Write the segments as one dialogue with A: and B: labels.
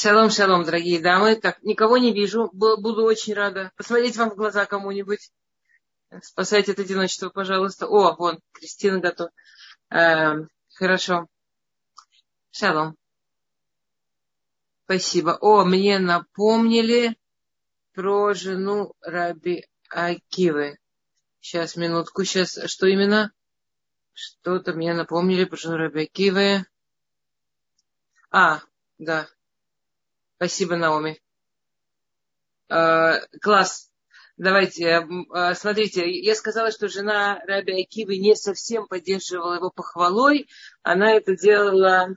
A: Шалом, шалом, дорогие дамы. Так, никого не вижу. Буду очень рада посмотреть вам в глаза кому-нибудь. Спасайте от одиночества, пожалуйста. О, вон, Кристина готова. Э, хорошо. Шалом. Спасибо. О, мне напомнили про жену Раби Акивы. Сейчас, минутку. Сейчас, что именно? Что-то мне напомнили про жену Раби Акивы. А, да. Спасибо, Наоми. Э, класс. Давайте, э, э, смотрите, я сказала, что жена Раби Акивы не совсем поддерживала его похвалой. Она это делала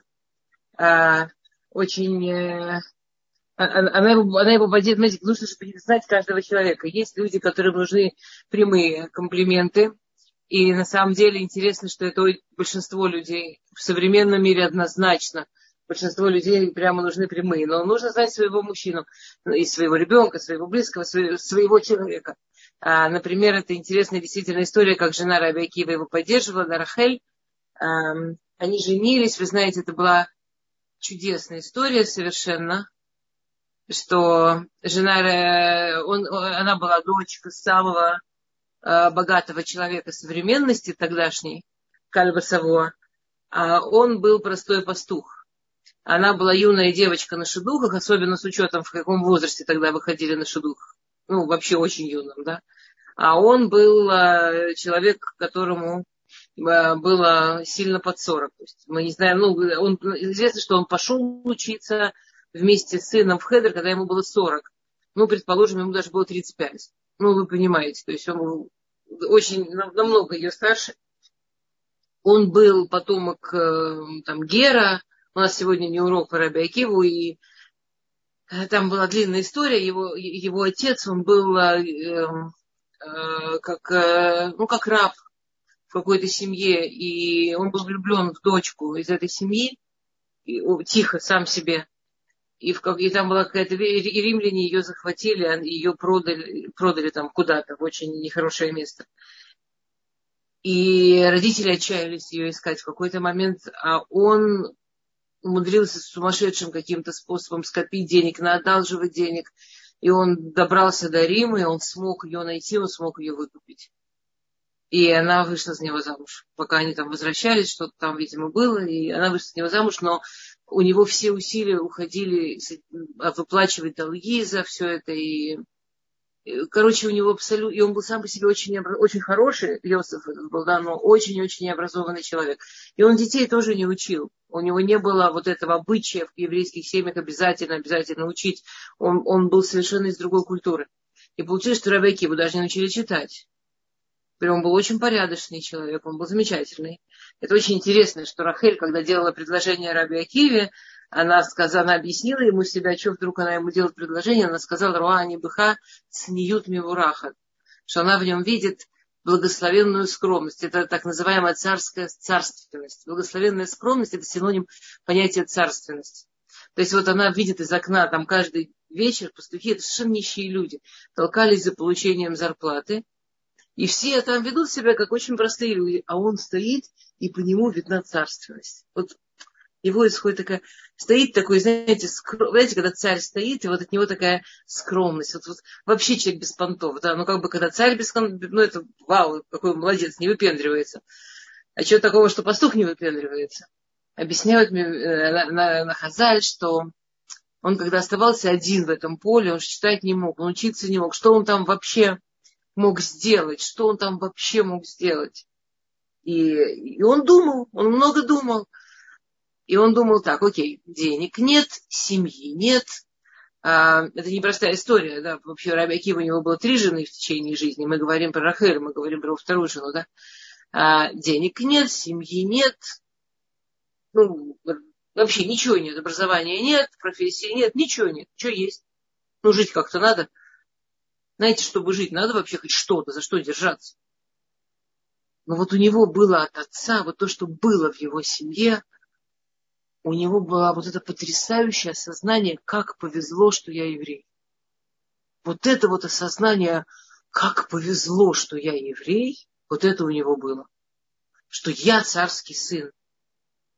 A: э, очень... Э, а, а, она его, она его поддерживает, нужно же знать каждого человека. Есть люди, которым нужны прямые комплименты. И на самом деле интересно, что это большинство людей в современном мире однозначно – большинство людей прямо нужны прямые. Но нужно знать своего мужчину, и своего ребенка, своего близкого, своего человека. А, например, это интересная действительно история, как жена Раби его поддерживала, Рахель. А, они женились, вы знаете, это была чудесная история совершенно, что жена, он, она была дочка самого а, богатого человека современности тогдашней, Кальба Саво, а он был простой пастух. Она была юная девочка на шедухах, особенно с учетом, в каком возрасте тогда выходили на шедухах. Ну, вообще очень юным, да. А он был э, человек, которому э, было сильно под 40. То есть мы не знаем, ну, он, известно, что он пошел учиться вместе с сыном в Хедер, когда ему было 40. Ну, предположим, ему даже было 35. Ну, вы понимаете, то есть он был очень намного ее старше. Он был потомок э, там, Гера, у нас сегодня не урок по Раби Акиву, и э, там была длинная история. Его, его отец, он был э, э, как, э, ну, как раб в какой-то семье, и он был влюблен в дочку из этой семьи, и, о, тихо, сам себе. И, в, и там была какая-то... И римляне ее захватили, а ее продали, продали там куда-то, в очень нехорошее место. И родители отчаялись ее искать в какой-то момент, а он умудрился сумасшедшим каким-то способом скопить денег, наодалживать денег. И он добрался до Рима, и он смог ее найти, он смог ее выкупить. И она вышла за него замуж. Пока они там возвращались, что-то там, видимо, было, и она вышла за него замуж, но у него все усилия уходили выплачивать долги за все это, и короче, у него абсолютно, и он был сам по себе очень, очень хороший, Йосиф был, да, но очень-очень необразованный человек. И он детей тоже не учил. У него не было вот этого обычая в еврейских семьях обязательно, обязательно учить. Он, он был совершенно из другой культуры. И получилось, что Рабейки его даже не учили читать. Он был очень порядочный человек, он был замечательный. Это очень интересно, что Рахель, когда делала предложение Раби Акиве, она сказала, она объяснила ему себя, что вдруг она ему делает предложение, она сказала, Руани Быха цниют мивураха, что она в нем видит благословенную скромность. Это так называемая царская царственность. Благословенная скромность – это синоним понятия царственности. То есть вот она видит из окна, там каждый вечер пастухи, это совершенно нищие люди, толкались за получением зарплаты, и все там ведут себя как очень простые люди, а он стоит, и по нему видна царственность. Вот его исходит такая, стоит такой, знаете, скром, знаете, когда царь стоит, и вот от него такая скромность. Вот, вот вообще человек без понтов, да, ну как бы когда царь без ну это вау, какой молодец, не выпендривается. А что такого, что пастух не выпендривается? Объясняют мне э, на, на, на Хазаль, что он, когда оставался один в этом поле, он читать не мог, он учиться не мог. Что он там вообще мог сделать? Что он там вообще мог сделать? И, и он думал, он много думал. И он думал так, окей, денег нет, семьи нет. А, это непростая история, да. Вообще Раби Акива у него было три жены в течение жизни. Мы говорим про Рахель, мы говорим про вторую жену, да. А, денег нет, семьи нет. Ну, вообще ничего нет, образования нет, профессии нет, ничего нет. Что есть? Ну, жить как-то надо. Знаете, чтобы жить, надо вообще хоть что-то, за что держаться. Но вот у него было от отца, вот то, что было в его семье, у него было вот это потрясающее осознание, как повезло, что я еврей. Вот это вот осознание, как повезло, что я еврей, вот это у него было. Что я царский сын.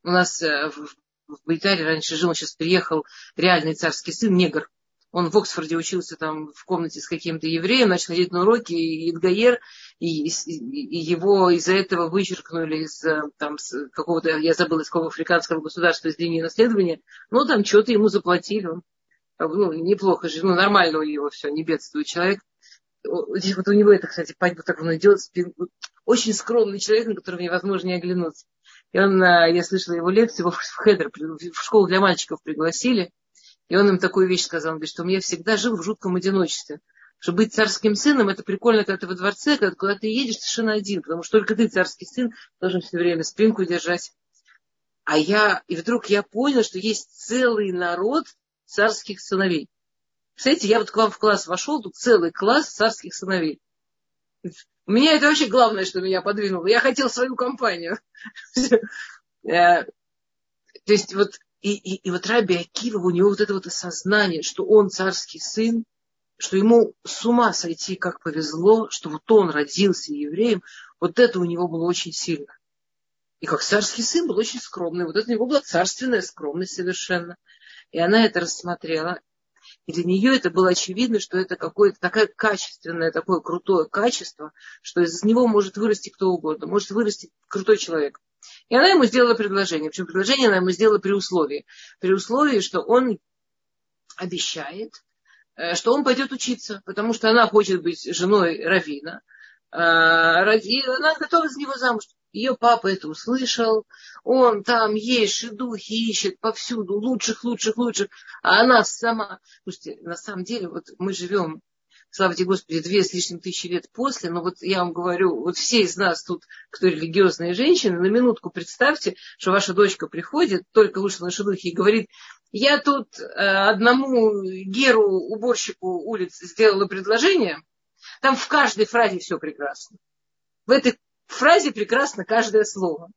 A: У нас э, в Бейтаре раньше жил, он сейчас приехал, реальный царский сын, негр. Он в Оксфорде учился там в комнате с каким-то евреем, начал ходить на уроки, и Идгаер, и, и его из-за этого вычеркнули из там, с какого-то, я забыла, из какого африканского государства, из линии наследования. Ну, там что-то ему заплатили. Он, ну, неплохо же, ну, нормально у него все, не бедствует человек. Здесь вот у него это, кстати, вот так он идет, спин, очень скромный человек, на которого невозможно не оглянуться. И он, я слышала его лекцию, его в Хедер, в школу для мальчиков пригласили. И он им такую вещь сказал, он говорит, что я всегда жил в жутком одиночестве. Что быть царским сыном, это прикольно, когда ты во дворце, когда куда ты едешь совершенно один, потому что только ты, царский сын, должен все время спинку держать. А я, и вдруг я понял, что есть целый народ царских сыновей. Представляете, я вот к вам в класс вошел, тут целый класс царских сыновей. У меня это вообще главное, что меня подвинуло. Я хотел свою компанию. Э, то есть вот и, и, и вот Раби Акива, у него вот это вот осознание, что он царский сын, что ему с ума сойти, как повезло, что вот он родился евреем, вот это у него было очень сильно. И как царский сын был очень скромный. Вот это у него была царственная скромность совершенно. И она это рассмотрела. И для нее это было очевидно, что это какое-то такое качественное, такое крутое качество, что из него может вырасти кто угодно. Может вырасти крутой человек. И она ему сделала предложение. Причем предложение она ему сделала при условии. При условии, что он обещает, э, что он пойдет учиться, потому что она хочет быть женой Равина. А, и она готова за него замуж. Ее папа это услышал, он там есть духи ищет повсюду, лучших, лучших, лучших, а она сама... Слушайте, на самом деле, вот мы живем слава тебе Господи, две с лишним тысячи лет после, но вот я вам говорю, вот все из нас тут, кто религиозные женщины, на минутку представьте, что ваша дочка приходит, только вышла на шедухи и говорит, я тут э, одному Геру, уборщику улиц, сделала предложение, там в каждой фразе все прекрасно. В этой фразе прекрасно каждое слово.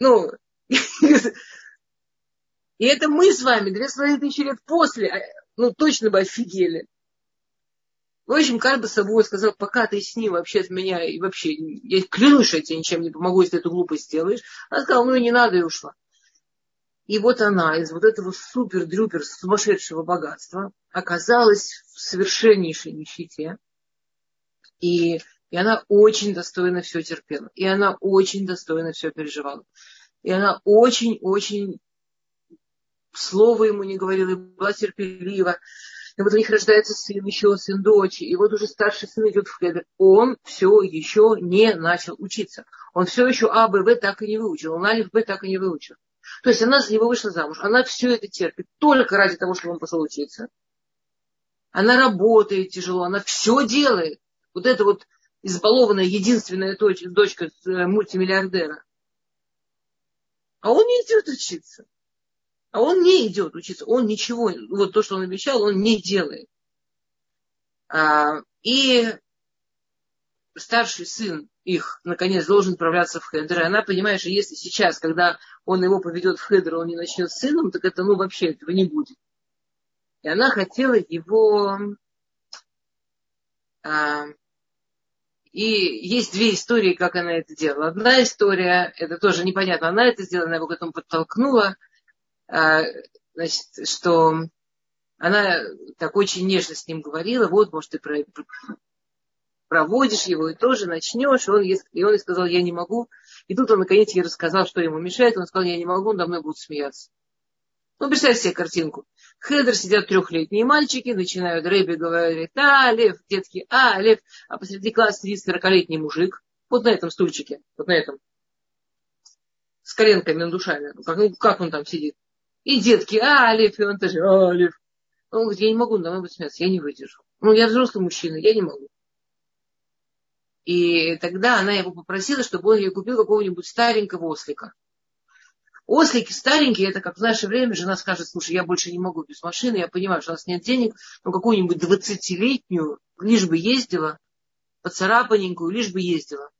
A: Ну, и это мы с вами две с половиной тысячи лет после, а, ну, точно бы офигели. В общем, Кальба собой сказал, пока ты с ним вообще от меня, и вообще, я клянусь, что я тебе ничем не помогу, если ты эту глупость сделаешь. Она сказала, ну и не надо, и ушла. И вот она из вот этого супер-дрюпер сумасшедшего богатства оказалась в совершеннейшей нищете. И, и она очень достойно все терпела. И она очень достойно все переживала. И она очень-очень слова ему не говорила, и была терпелива. И вот у них рождается сын, еще сын дочь, и вот уже старший сын идет в хедер. Он все еще не начал учиться. Он все еще А, Б, В так и не выучил. Он Алиф, Б так и не выучил. То есть она за него вышла замуж. Она все это терпит только ради того, чтобы он пошел учиться. Она работает тяжело, она все делает. Вот это вот избалованная единственная дочь, дочка э, мультимиллиардера. А он не идет учиться. А он не идет учиться, он ничего, вот то, что он обещал, он не делает. А, и старший сын их, наконец, должен отправляться в Хедер. И она понимает, что если сейчас, когда он его поведет в Хедер, он не начнет с сыном, так это, ну, вообще этого не будет. И она хотела его... А, и есть две истории, как она это делала. Одна история, это тоже непонятно, она это сделала, она его к этому подтолкнула. А, значит, что она так очень нежно с ним говорила, вот, может, ты проводишь его и тоже начнешь. Он, и он сказал, я не могу. И тут он наконец ей рассказал, что ему мешает. Он сказал, я не могу, он до мной будут смеяться. Ну, представь себе картинку. Хедер сидят трехлетние мальчики, начинают рэби говорить, а, Лев, детки, а, Лев, а посреди класса сидит сорокалетний мужик, вот на этом стульчике, вот на этом, с коленками на душами. Как, ну, как он там сидит? И детки, Алиф, и он тоже, Алиф. Он говорит, я не могу домой быть смеяться, я не выдержу. Ну, я взрослый мужчина, я не могу. И тогда она его попросила, чтобы он ей купил какого-нибудь старенького ослика. Ослики старенькие, это как в наше время жена скажет, слушай, я больше не могу без машины, я понимаю, что у нас нет денег, но какую-нибудь двадцатилетнюю, лишь бы ездила, поцарапаненькую, лишь бы ездила,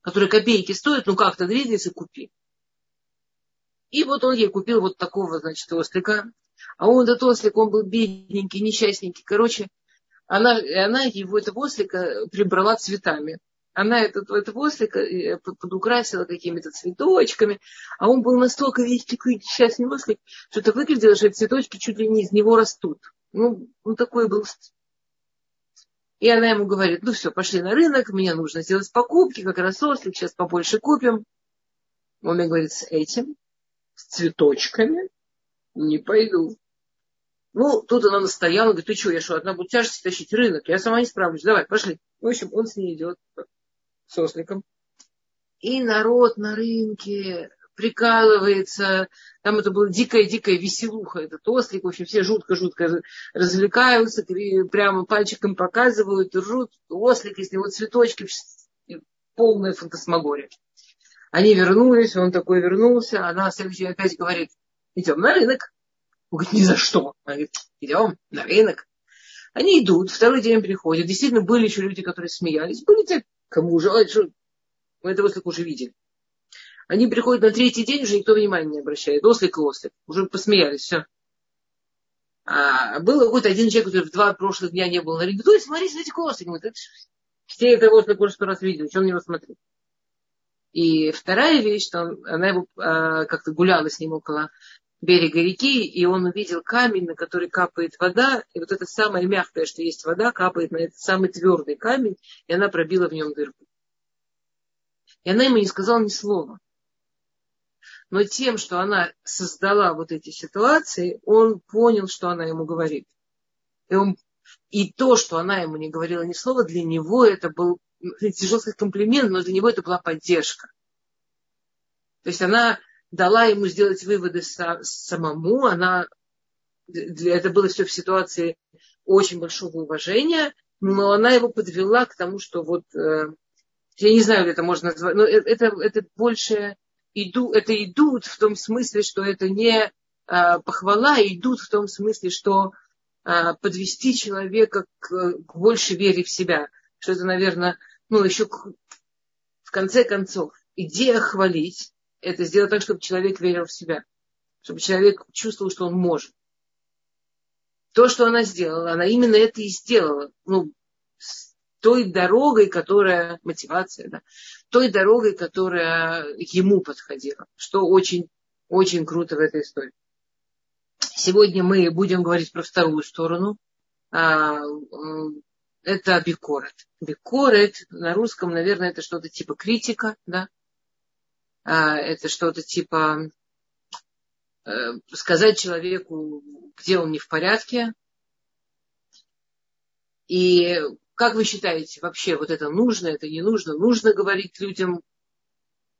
A: которая копейки стоит, ну как-то двигается, купи. И вот он ей купил вот такого, значит, ослика. А он, этот ослик, он был бедненький, несчастненький. Короче, она, она его, этого ослика, прибрала цветами. она этот, этот ослик э, подукрасила какими-то цветочками, а он был настолько весь такой счастный ослик, что это выглядело, что цветочки чуть ли не из него растут. Ну, он такой был. И она ему говорит, ну все, пошли на рынок, мне нужно сделать покупки, как раз ослик, сейчас побольше купим. Он мне говорит, с этим, с цветочками, не пойду. Ну, тут она настояла, говорит, ты что, я что, одна буду тяжести тащить рынок, я сама не справлюсь, давай, пошли. В общем, он с ней идет с осликом. И народ на рынке прикалывается. Там это была дикая-дикая веселуха, этот ослик. В общем, все жутко-жутко развлекаются, прямо пальчиком показывают, ржут. Ослик, из него цветочки, полная фантасмагория. Они вернулись, он такой вернулся, она следующий опять говорит, идем на рынок. Он говорит, ни за что. Она говорит, идем на рынок. Они идут, второй день приходят. Действительно, были еще люди, которые смеялись. Были те, кому желать, что мы этого ослика уже видели. Они приходят на третий день, уже никто внимания не обращает. Ослик и ослик. Уже посмеялись, все. А был какой-то один человек, который в два прошлых дня не был на рынке. Смотри, смотри, смотрите, ослик. Говорит, все это ослик уже сто раз видели, он него смотрит. И вторая вещь, что он, она его а, как-то гуляла с ним около берега реки, и он увидел камень, на который капает вода, и вот это самое мягкое, что есть вода, капает на этот самый твердый камень, и она пробила в нем дырку. И она ему не сказала ни слова. Но тем, что она создала вот эти ситуации, он понял, что она ему говорит. И, он, и то, что она ему не говорила ни слова, для него это был тяжело сказать комплимент, но для него это была поддержка. То есть она дала ему сделать выводы самому, она, это было все в ситуации очень большого уважения, но она его подвела к тому, что вот, э, я не знаю, как это можно назвать, но э, это, это больше иду, это идут в том смысле, что это не э, похвала, а идут в том смысле, что подвести человека к, к большей вере в себя. Что это, наверное, ну, еще в конце концов, идея хвалить, это сделать так, чтобы человек верил в себя. Чтобы человек чувствовал, что он может. То, что она сделала, она именно это и сделала. Ну, с той дорогой, которая, мотивация, да, той дорогой, которая ему подходила. Что очень, очень круто в этой истории. Сегодня мы будем говорить про вторую сторону. Это бикорет. Бикорет на русском, наверное, это что-то типа критика, да. А, это что-то типа э, сказать человеку, где он не в порядке. И как вы считаете, вообще вот это нужно, это не нужно? Нужно говорить людям,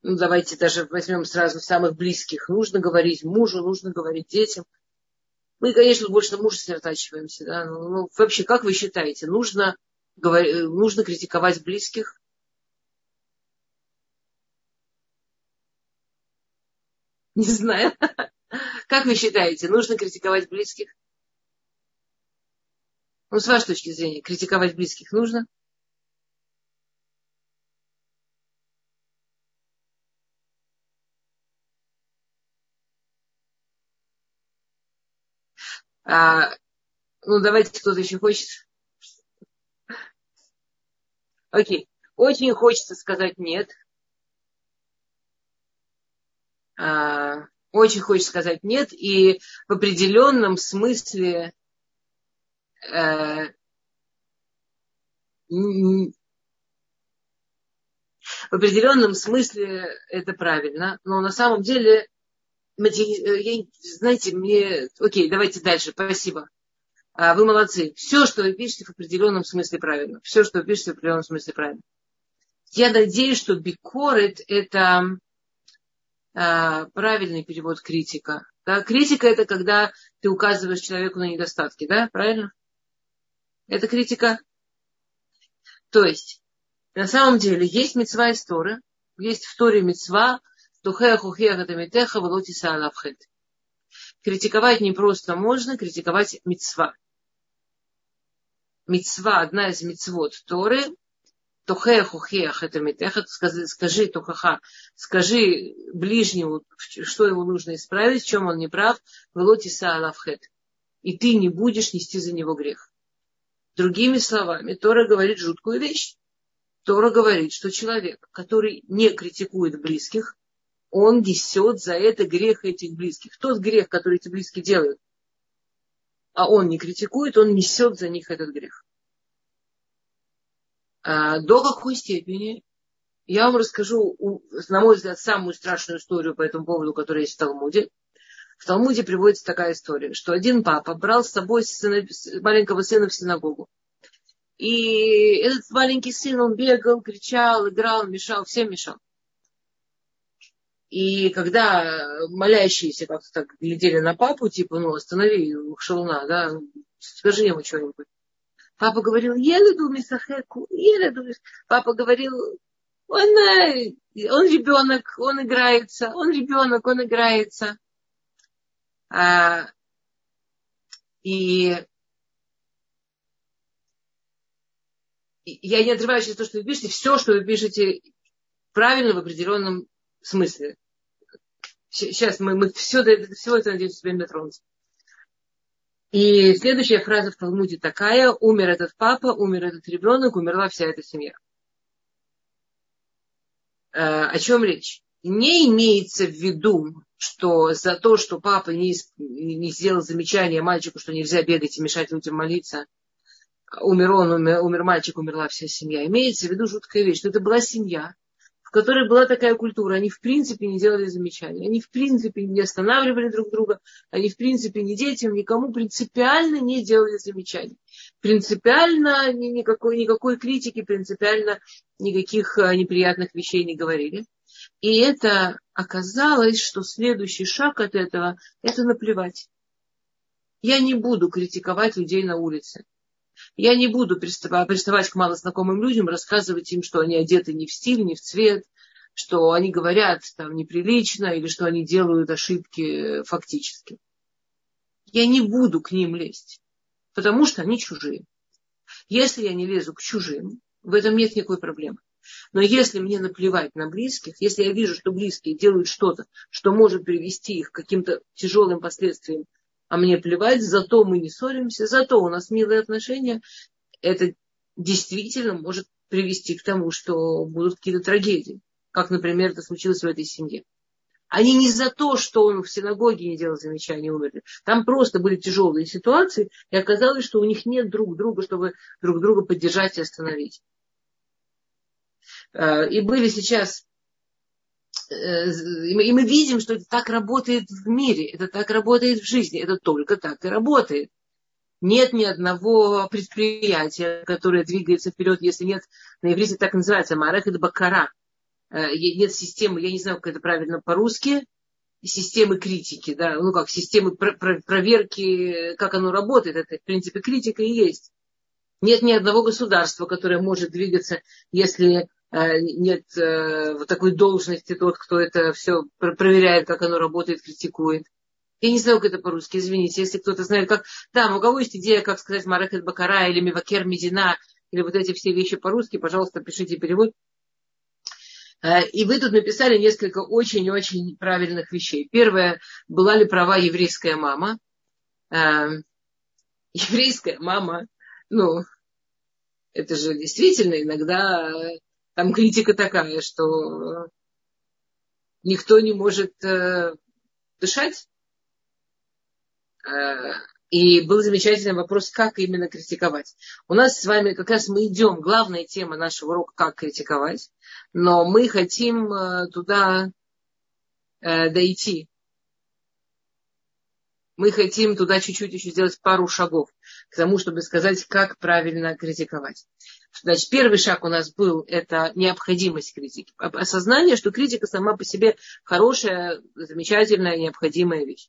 A: ну давайте даже возьмем сразу самых близких, нужно говорить мужу, нужно говорить детям – мы, конечно, больше на мужа сосредотачиваемся. Да? Ну, вообще, как вы считаете, нужно, говор... нужно критиковать близких? Не знаю. Как вы считаете, нужно критиковать близких? Ну, с вашей точки зрения, критиковать близких нужно? А, ну, давайте кто-то еще хочет. Окей. Очень хочется сказать нет. А, очень хочется сказать нет. И в определенном смысле э, в определенном смысле это правильно, но на самом деле я, знаете, мне... Окей, давайте дальше, спасибо. А, вы молодцы. Все, что вы пишете, в определенном смысле правильно. Все, что вы пишете, в определенном смысле правильно. Я надеюсь, что бикорет – это а, правильный перевод критика. Да? Критика – это когда ты указываешь человеку на недостатки, да? Правильно? Это критика. То есть, на самом деле, есть мецва из Торы, есть в Торе мецва – Критиковать не просто можно, критиковать мецва. Мецва, одна из мецвод Торы, Тохея хухеях это метеха, скажи, скажи тохаха, скажи ближнему, что ему нужно исправить, в чем он не прав, велотиса алавхет. И ты не будешь нести за него грех. Другими словами, Тора говорит жуткую вещь. Тора говорит, что человек, который не критикует близких, он несет за это грех этих близких. Тот грех, который эти близкие делают, а он не критикует, он несет за них этот грех. А до какой степени? Я вам расскажу, на мой взгляд, самую страшную историю по этому поводу, которая есть в Талмуде. В Талмуде приводится такая история, что один папа брал с собой сына, маленького сына в синагогу. И этот маленький сын, он бегал, кричал, играл, мешал, всем мешал. И когда молящиеся как-то так глядели на папу, типа, ну, останови шалуна, да, скажи ему что-нибудь. Папа говорил, еледу мисахеку, еледу Папа говорил, он, он ребенок, он играется, он ребенок, он играется. А, и я не отрываюсь от того, что вы пишете, все, что вы пишете, правильно в определенном смысле. Сейчас мы, мы все, все это, надеюсь, себе дотронуться. И следующая фраза в Талмуде такая. Умер этот папа, умер этот ребенок, умерла вся эта семья. Э, о чем речь? Не имеется в виду, что за то, что папа не, не сделал замечание мальчику, что нельзя бегать и мешать людям молиться, умер он, умер, умер мальчик, умерла вся семья. Имеется в виду жуткая вещь, что это была семья, которой была такая культура. Они в принципе не делали замечаний. Они в принципе не останавливали друг друга. Они в принципе ни детям, никому принципиально не делали замечаний. Принципиально никакой, никакой критики, принципиально никаких э, неприятных вещей не говорили. И это оказалось, что следующий шаг от этого – это наплевать. Я не буду критиковать людей на улице. Я не буду приставать к малознакомым людям, рассказывать им, что они одеты не в стиль, не в цвет, что они говорят там неприлично или что они делают ошибки фактически. Я не буду к ним лезть, потому что они чужие. Если я не лезу к чужим, в этом нет никакой проблемы. Но если мне наплевать на близких, если я вижу, что близкие делают что-то, что может привести их к каким-то тяжелым последствиям а мне плевать, зато мы не ссоримся, зато у нас милые отношения, это действительно может привести к тому, что будут какие-то трагедии, как, например, это случилось в этой семье. Они не за то, что он в синагоге не делал замечания, умерли. Там просто были тяжелые ситуации, и оказалось, что у них нет друг друга, чтобы друг друга поддержать и остановить. Э, и были сейчас и мы видим, что это так работает в мире, это так работает в жизни, это только так и работает. Нет ни одного предприятия, которое двигается вперед, если нет, на иврите так называется, марах это бакара. Э, нет системы, я не знаю, как это правильно по-русски, системы критики, да, ну как системы проверки, как оно работает, это в принципе критика и есть. Нет ни одного государства, которое может двигаться, если Э, нет э, вот такой должности тот, кто это все проверяет, как оно работает, критикует. Я не знаю, как это по-русски, извините, если кто-то знает, как... Да, у кого есть идея, как сказать Марахет Бакара или Мивакер Медина, или вот эти все вещи по-русски, пожалуйста, пишите перевод. Э, и вы тут написали несколько очень-очень правильных вещей. Первое, была ли права еврейская мама? Еврейская мама, ну, это же действительно иногда там критика такая, что никто не может э, дышать. Э, и был замечательный вопрос, как именно критиковать. У нас с вами как раз мы идем, главная тема нашего урока, как критиковать, но мы хотим э, туда э, дойти. Мы хотим туда чуть-чуть еще сделать пару шагов к тому, чтобы сказать, как правильно критиковать. Значит, первый шаг у нас был, это необходимость критики. Осознание, что критика сама по себе хорошая, замечательная, необходимая вещь.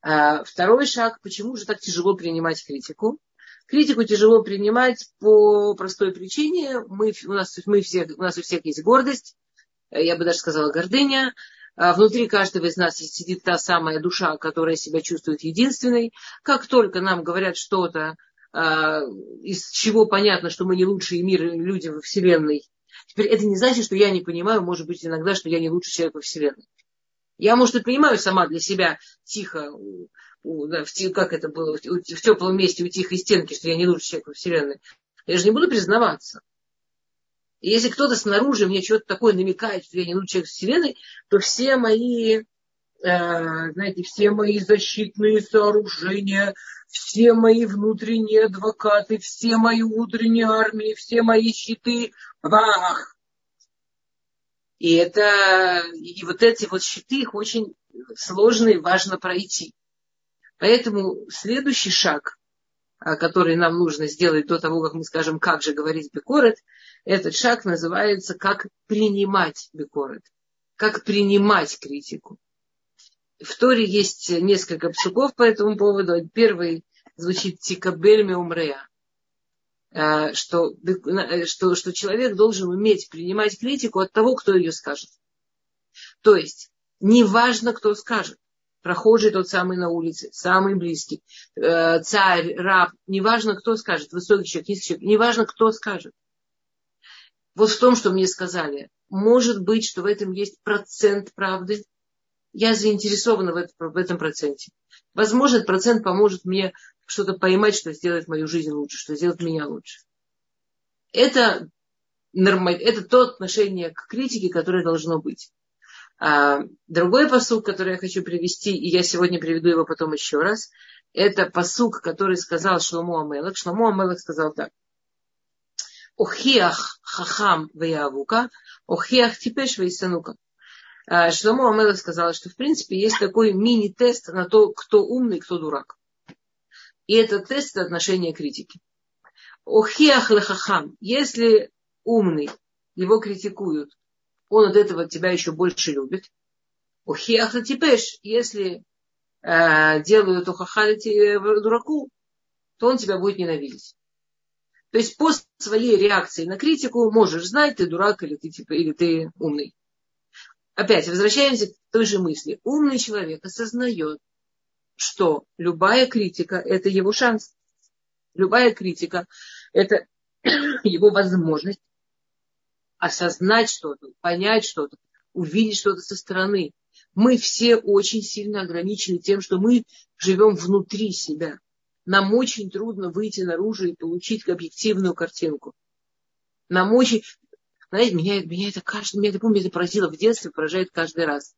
A: А второй шаг, почему же так тяжело принимать критику? Критику тяжело принимать по простой причине. Мы, у, нас, мы все, у нас у всех есть гордость, я бы даже сказала гордыня. А внутри каждого из нас сидит та самая душа, которая себя чувствует единственной. Как только нам говорят что-то, а, из чего понятно, что мы не лучшие мира люди во Вселенной. Теперь это не значит, что я не понимаю, может быть, иногда, что я не лучший человек во Вселенной. Я, может, и понимаю сама для себя тихо, как это было, в теплом месте у тихой стенки, что я не лучший человек во Вселенной. Я же не буду признаваться. И если кто-то снаружи мне что-то такое намекает, что я не лучший человек Вселенной, то все мои, э, знаете, все мои защитные сооружения, все мои внутренние адвокаты, все мои внутренние армии, все мои щиты, бах! И это, и вот эти вот щиты, их очень сложно и важно пройти. Поэтому следующий шаг, который нам нужно сделать до того, как мы скажем, как же говорить бекорет, этот шаг называется как принимать бекорет, как принимать критику. В Торе есть несколько псуков по этому поводу. Первый звучит «Тикабель меумрея», а, что, что, что человек должен уметь принимать критику от того, кто ее скажет. То есть, неважно, кто скажет прохожий тот самый на улице, самый близкий, э, царь, раб, неважно, кто скажет, высокий человек, низкий человек, неважно, кто скажет. Вот в том, что мне сказали, может быть, что в этом есть процент правды, я заинтересована в в этом проценте. Возможно, этот процент поможет мне что-то поймать, что сделает мою жизнь лучше, что сделает меня лучше. Это, нормаль... это то отношение к критике, которое должно быть. А, другой посук, который я хочу привести, и я сегодня приведу его потом еще раз, это посук, который сказал Шломо Амелах. Шломо Амелах сказал так. Охиах хахам веявука, охиах типеш вейсанука. А, Шломо Амелах сказал, что в принципе есть такой мини-тест на то, кто умный, кто дурак. И этот тест – это отношение критики. Охиах лехахам. Если умный, его критикуют, он от этого тебя еще больше любит. У хиахта типеш, если э, делают ухахали дураку, то он тебя будет ненавидеть. То есть по своей реакции на критику можешь знать, ты дурак или ты, типа, или ты умный. Опять возвращаемся к той же мысли. Умный человек осознает, что любая критика – это его шанс. Любая критика – это его возможность осознать что-то, понять что-то, увидеть что-то со стороны. Мы все очень сильно ограничены тем, что мы живем внутри себя. Нам очень трудно выйти наружу и получить объективную картинку. Нам очень... Знаете, меня, меня это каждый, меня это, помню, это поразило в детстве, поражает каждый раз.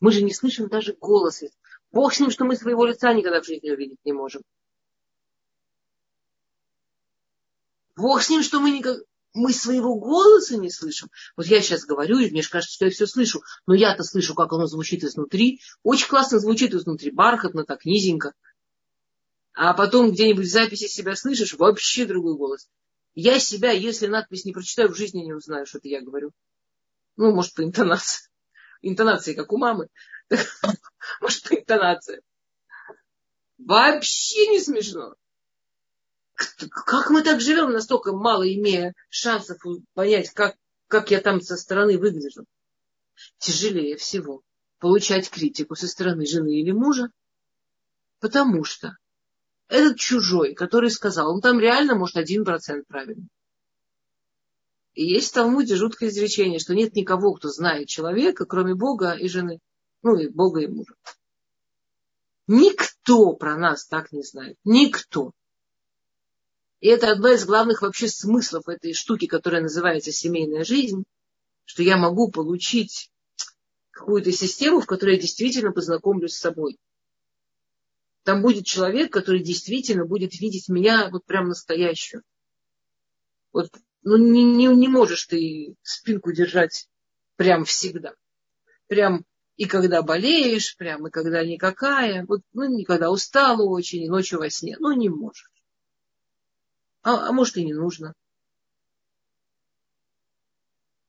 A: Мы же не слышим даже голоса. Бог с ним, что мы своего лица никогда в жизни увидеть не можем. Бог с ним, что мы никак мы своего голоса не слышим. Вот я сейчас говорю, и мне кажется, что я все слышу, но я-то слышу, как оно звучит изнутри. Очень классно звучит изнутри, бархатно, так низенько. А потом где-нибудь в записи себя слышишь, вообще другой голос. Я себя, если надпись не прочитаю, в жизни не узнаю, что это я говорю. Ну, может, по интонации. Интонации, как у мамы. Может, по интонации. Вообще не смешно как мы так живем, настолько мало имея шансов понять, как, как я там со стороны выгляжу. Тяжелее всего получать критику со стороны жены или мужа, потому что этот чужой, который сказал, он там реально может один процент правильно. И есть в Талмуде жуткое изречение, что нет никого, кто знает человека, кроме Бога и жены. Ну, и Бога и мужа. Никто про нас так не знает. Никто. И это одно из главных вообще смыслов этой штуки, которая называется семейная жизнь, что я могу получить какую-то систему, в которой я действительно познакомлюсь с собой. Там будет человек, который действительно будет видеть меня вот прям настоящую. Вот, ну, не, не, не можешь ты спинку держать прям всегда. Прям и когда болеешь, прям и когда никакая. Вот, ну, никогда устала очень, и ночью во сне. Ну, не можешь. А, а может и не нужно.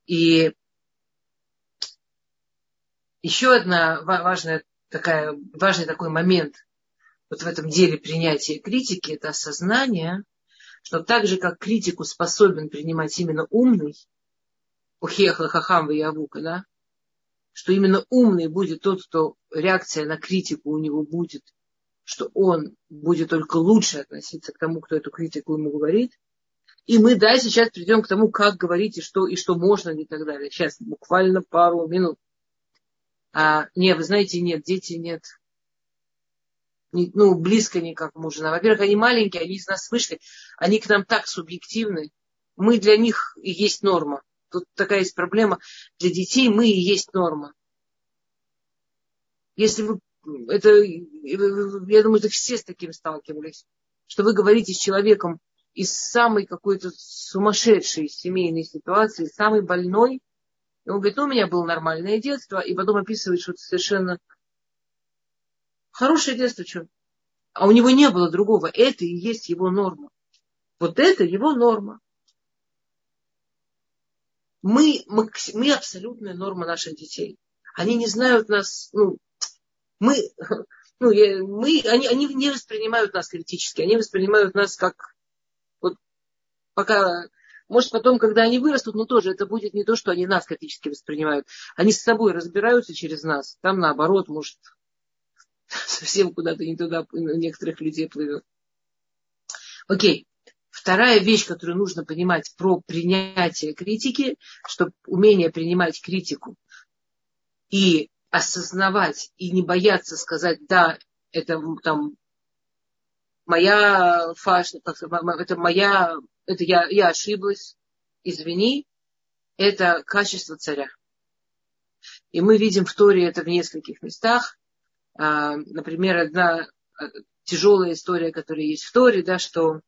A: И еще одна важная такая, важный такой момент вот в этом деле принятия критики, это осознание, что так же, как критику способен принимать именно умный, ухехла хахам явука, да, что именно умный будет тот, кто реакция на критику у него будет что он будет только лучше относиться к тому, кто эту критику ему говорит. И мы, да, сейчас придем к тому, как говорить и что, и что можно и так далее. Сейчас буквально пару минут. А, не, вы знаете, нет, дети нет. Не, ну, близко никак мужа. Во-первых, они маленькие, они из нас вышли, они к нам так субъективны. Мы для них и есть норма. тут такая есть проблема. Для детей мы и есть норма. Если вы, это, я думаю, это все с таким сталкивались, что вы говорите с человеком из самой какой-то сумасшедшей семейной ситуации, самой больной, и он говорит, ну, у меня было нормальное детство, и потом описывает что-то совершенно хорошее детство, что? А у него не было другого. Это и есть его норма. Вот это его норма. Мы, мы, мы абсолютная норма наших детей. Они не знают нас, ну, мы, ну, мы, они, они не воспринимают нас критически, они воспринимают нас как, вот, пока, может, потом, когда они вырастут, но тоже это будет не то, что они нас критически воспринимают. Они с собой разбираются через нас. Там, наоборот, может, совсем куда-то не туда некоторых людей плывет. Окей. Вторая вещь, которую нужно понимать про принятие критики, что умение принимать критику и осознавать и не бояться сказать, да, это там моя фаш, это моя, это я, я ошиблась, извини, это качество царя. И мы видим в Торе это в нескольких местах. А, например, одна э, тяжелая история, которая есть в Торе, да, что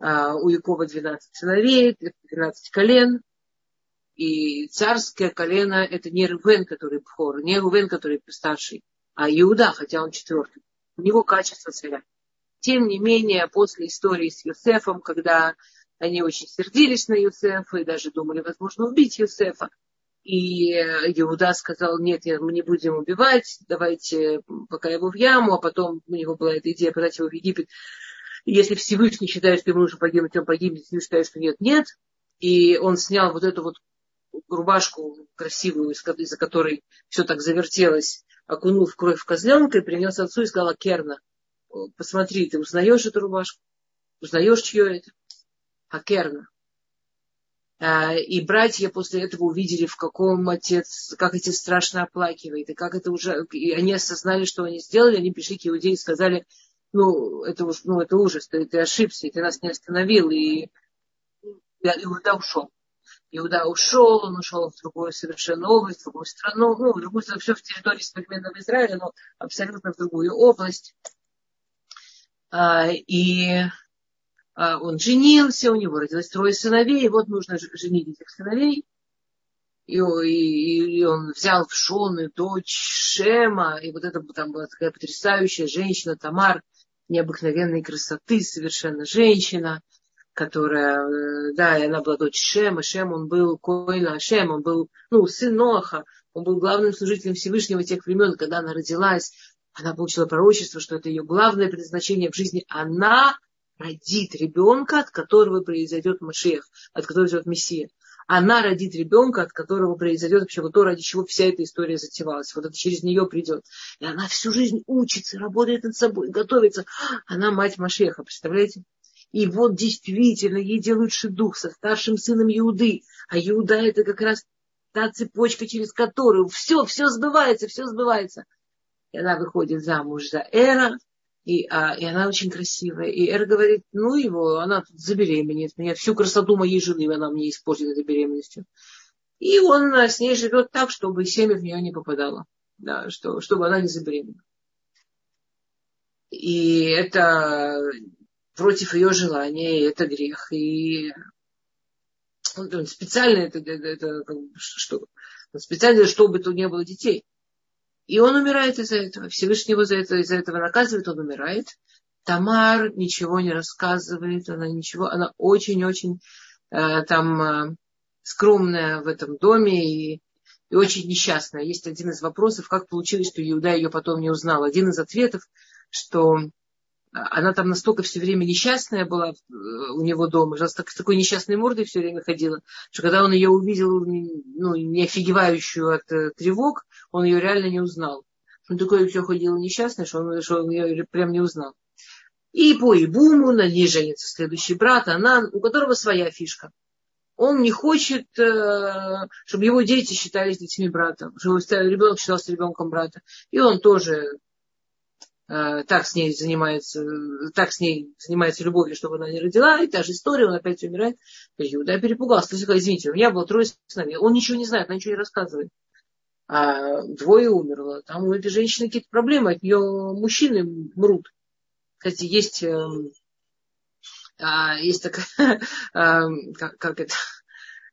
A: а, у Якова 12 сыновей, 12 колен, и царское колено это не Рувен, который Пхор, не Рувен, который старший, а Иуда, хотя он четвертый. У него качество царя. Тем не менее, после истории с Юсефом, когда они очень сердились на Юсефа и даже думали, возможно, убить Юсефа, и Иуда сказал, нет, мы не будем убивать, давайте пока его в яму, а потом у него была эта идея подать его в Египет. Если Всевышний считает, что ему нужно погибнуть, он погибнет, если считает, что нет, нет. И он снял вот эту вот рубашку красивую, из-за которой все так завертелось, окунул в кровь козленка и принес отцу и сказал, Керна, посмотри, ты узнаешь эту рубашку? Узнаешь, чье это? Акерна. А, и братья после этого увидели, в каком отец, как отец страшно оплакивает, и как это уже, и они осознали, что они сделали, они пришли к иудеи и сказали, ну, это, ну, это ужас, ты, ты ошибся, ты нас не остановил, и Иуда ушел. Иуда ушел, он ушел в другую совершенно область, в другую страну, ну, в другую, все в территории современного Израиля, но абсолютно в другую область. А, и а, он женился, у него родилось трое сыновей, и вот нужно женить этих сыновей. И, и, и он взял в жены дочь Шема, и вот это там была такая потрясающая женщина, Тамар, необыкновенной красоты, совершенно женщина, которая, э, да, и она была дочь Шема, Шем, он был Коина Шем, он был, ну, сын Ноаха, он был главным служителем Всевышнего тех времен, когда она родилась, она получила пророчество, что это ее главное предназначение в жизни. Она родит ребенка, от которого произойдет Машех, от которого произойдет Мессия. Она родит ребенка, от которого произойдет вообще вот то, ради чего вся эта история затевалась. Вот это через нее придет. И она всю жизнь учится, работает над собой, готовится. Она мать Машеха, представляете? И вот действительно ей делают дух со старшим сыном Иуды. А Иуда это как раз та цепочка, через которую все, все сбывается, все сбывается. И она выходит замуж за Эра, и, а, и она очень красивая. И Эр говорит, ну его, она тут забеременеет. Меня всю красоту моей жены она мне испортит этой беременностью. И он с ней живет так, чтобы семя в нее не попадало. Да, что, чтобы она не забеременела. И это против ее желания, и это грех. И он специально это, это, это что, специально, чтобы тут не было детей. И он умирает из-за этого. Всевышний его за это, из-за этого наказывает, он умирает. Тамар ничего не рассказывает, она ничего, она очень-очень э, там э, скромная в этом доме и, и очень несчастная. Есть один из вопросов, как получилось, что Иуда ее потом не узнал. Один из ответов, что она там настолько все время несчастная была э, у него дома, с такой несчастной мордой все время ходила, что когда он ее увидел, ну, не офигевающую от э, тревог, он ее реально не узнал. Он такой все ходил несчастный, что он, что он ее прям не узнал. И по Ибуму на ней женится следующий брат, она, у которого своя фишка. Он не хочет, э, чтобы его дети считались детьми брата, чтобы ребенок считался ребенком брата. И он тоже так с ней занимается, так с ней занимается любовью, чтобы она не родила, и та же история, он опять умирает. Иуда перепугался. То есть, извините, у меня было трое сыновей. Он ничего не знает, она ничего не рассказывает. А двое умерло. Там у этой женщины какие-то проблемы, от нее мужчины мрут. Кстати, есть, э, а, есть такая, а, как, как это, Э,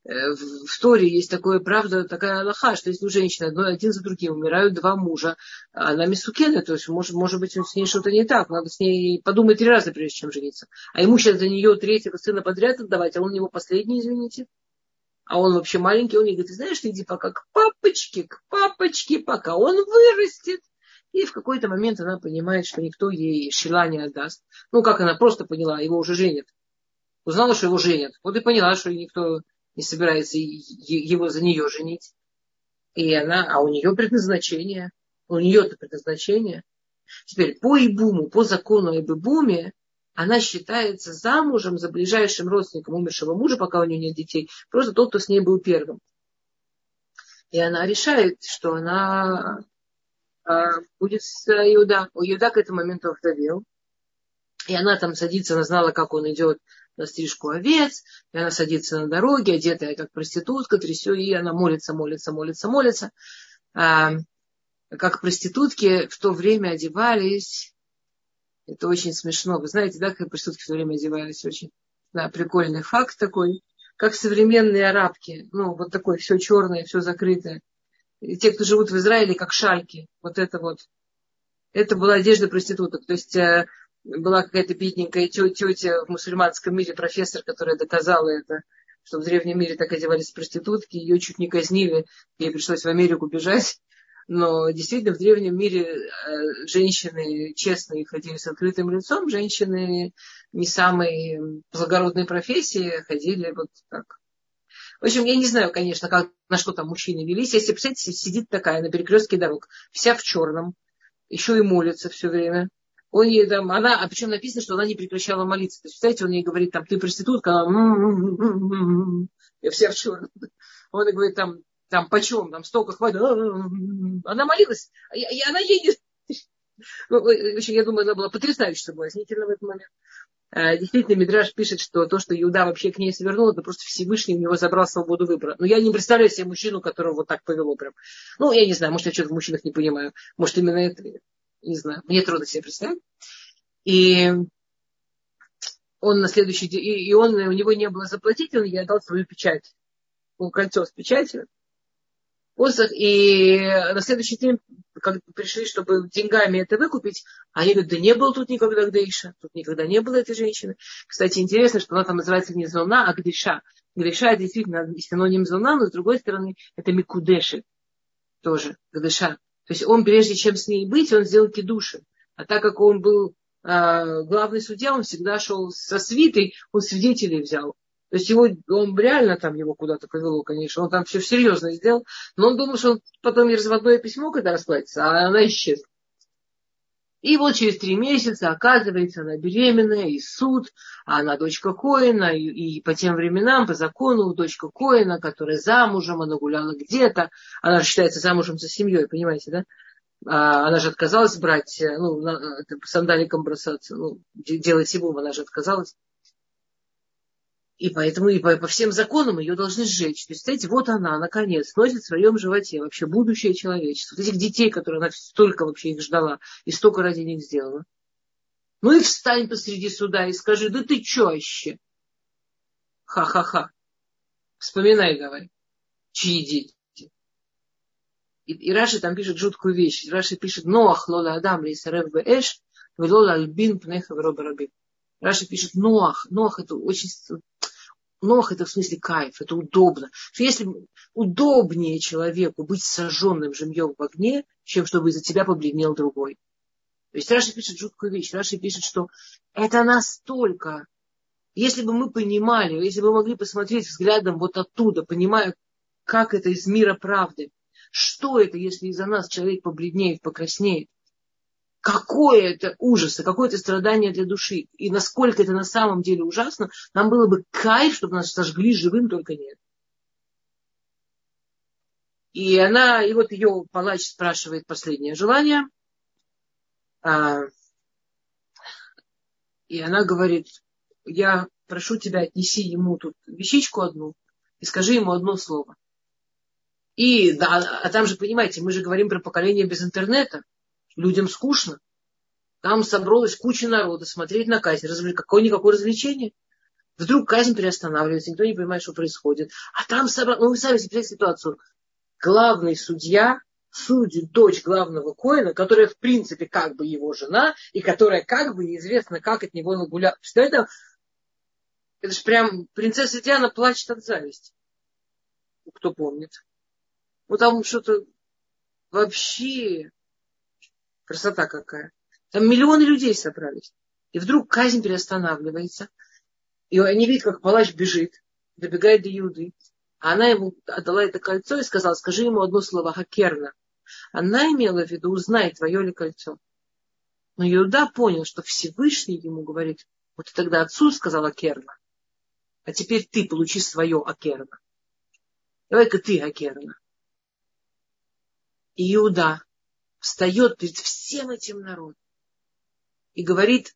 A: в Торе есть такое, правда, такая аллаха, что если у женщины одной, один за другим умирают два мужа, она мисукена, то есть, может, может быть, с ней что-то не так, надо с ней подумать три раза, прежде чем жениться. А ему сейчас за нее третьего сына подряд отдавать, а он у него последний, извините. А он вообще маленький, он ей говорит, знаешь, ты иди пока к папочке, к папочке, пока он вырастет. И в какой-то момент она понимает, что никто ей шила не отдаст. Ну, как она просто поняла, его уже женят. Узнала, что его женят. Вот и поняла, что никто не собирается его за нее женить. И она, а у нее предназначение, у нее это предназначение. Теперь по Ибуму, по закону об Ибуме, она считается замужем за ближайшим родственником умершего мужа, пока у нее нет детей, просто тот, кто с ней был первым. И она решает, что она а, будет с Иуда. У Иуда к этому моменту овдовел. И она там садится, она знала, как он идет на стрижку овец, и она садится на дороге, одетая как проститутка, трясет, и она молится, молится, молится, молится. А, как проститутки в то время одевались, это очень смешно. Вы знаете, да, как проститутки в то время одевались? Очень да, прикольный факт такой. Как современные арабки. Ну, вот такое все черное, все закрытое. И те, кто живут в Израиле, как шальки. Вот это вот. Это была одежда проституток. То есть э, была какая-то бедненькая тетя в мусульманском мире, профессор, которая доказала это, что в древнем мире так одевались проститутки, ее чуть не казнили, ей пришлось в Америку бежать. Но действительно в древнем мире э, женщины честные ходили с открытым лицом, женщины не самой благородной профессии ходили вот так. В общем, я не знаю, конечно, как, на что там мужчины велись. Если, представляете, сидит такая на перекрестке дорог, вся в черном, еще и молится все время он ей там, она, а причем написано, что она не прекращала молиться. То есть, представляете, он ей говорит, там, ты проститутка, я вся в черном. Он ей говорит, там, там, почем, там, столько хватит. Она молилась, и она ей не... Ну, очень, я думаю, она была потрясающе соблазнительна в этот момент. А, действительно, Мидраш пишет, что то, что Иуда вообще к ней свернул, это просто Всевышний у него забрал свободу выбора. Но я не представляю себе мужчину, которого вот так повело прям. Ну, я не знаю, может, я что-то в мужчинах не понимаю. Может, именно это не знаю, мне трудно себе представить. И он на следующий день, и он, у него не было заплатить, он ей отдал свою печать. Ну, кольцо с печатью. И на следующий день, как пришли, чтобы деньгами это выкупить, они говорят, да не было тут никогда Гдейша, тут никогда не было этой женщины. Кстати, интересно, что она там называется не Зона, а Гдеша. Гдеша действительно синоним Зона, но с другой стороны это Микудеши тоже, Гдеша. То есть он, прежде чем с ней быть, он сделал кидуши. А так как он был э, главный судья, он всегда шел со свитой, он свидетелей взял. То есть его, он реально там его куда-то повело, конечно. Он там все серьезно сделал. Но он думал, что он потом ей разводное письмо, когда расплатится, а она исчезла. И вот через три месяца, оказывается, она беременная, и суд, а она дочка Коина, и, и по тем временам, по закону, дочка Коина, которая замужем, она гуляла где-то, она же считается замужем за семьей, понимаете, да? А, она же отказалась брать, э, ну, сандаликом бросаться, ну, делать сибум, она же отказалась. И поэтому и по, по всем законам ее должны сжечь. То вот она, наконец, носит в своем животе вообще будущее человечество. Вот этих детей, которые она столько вообще их ждала и столько ради них сделала. Ну и встань посреди суда и скажи, да ты чё вообще? Ха-ха-ха. Вспоминай, давай, чьи дети. И, и Раши там пишет жуткую вещь. Раши пишет, Ноах лола адам ли сарев бэш, велола альбин пнеха вробарабин. Раши пишет, Ноах. Ноах это очень Нох это в смысле кайф, это удобно. Если удобнее человеку быть сожженным живьем в огне, чем чтобы из-за тебя побледнел другой. То есть Раши пишет жуткую вещь. Раши пишет, что это настолько, если бы мы понимали, если бы мы могли посмотреть взглядом вот оттуда, понимая, как это из мира правды, что это, если из-за нас человек побледнеет, покраснеет, какое это ужас, какое это страдание для души. И насколько это на самом деле ужасно, нам было бы кайф, чтобы нас сожгли живым, только нет. И она, и вот ее палач спрашивает последнее желание. А, и она говорит, я прошу тебя, отнеси ему тут вещичку одну и скажи ему одно слово. И, да, а там же, понимаете, мы же говорим про поколение без интернета. Людям скучно. Там собралась куча народа смотреть на казнь. Какое-никакое развлечение. Вдруг казнь приостанавливается, никто не понимает, что происходит. А там собрал, ну вы сами себе ситуацию. Главный судья судит дочь главного коина, которая в принципе как бы его жена, и которая как бы неизвестно как от него нагуляла. Что это? Это же прям принцесса Диана плачет от зависти. Кто помнит. Ну там что-то вообще красота какая. Там миллионы людей собрались. И вдруг казнь переостанавливается. И они видят, как палач бежит, добегает до Юды. А она ему отдала это кольцо и сказала, скажи ему одно слово, хакерна. Она имела в виду, узнай, твое ли кольцо. Но Иуда понял, что Всевышний ему говорит, вот ты тогда отцу сказал Акерна, а теперь ты получи свое Акерна. Давай-ка ты Акерна. И Иуда встает перед всем этим народом и говорит,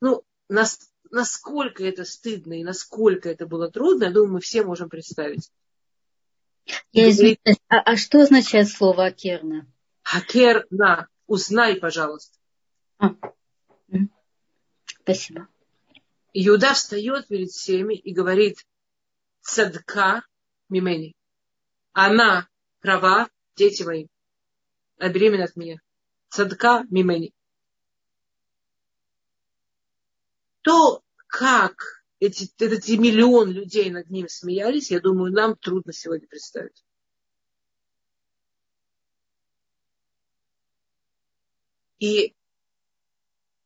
A: ну, нас, насколько это стыдно и насколько это было трудно, я думаю, мы все можем представить.
B: Я извиняюсь, а, а что означает слово акерна?
A: Акерна, узнай, пожалуйста. А.
B: Спасибо.
A: Иуда встает перед всеми и говорит, цадка мимени. Она права, дети мои, а беременна от меня. Цадка мимени. То, как эти, эти миллион людей над ним смеялись, я думаю, нам трудно сегодня представить. И,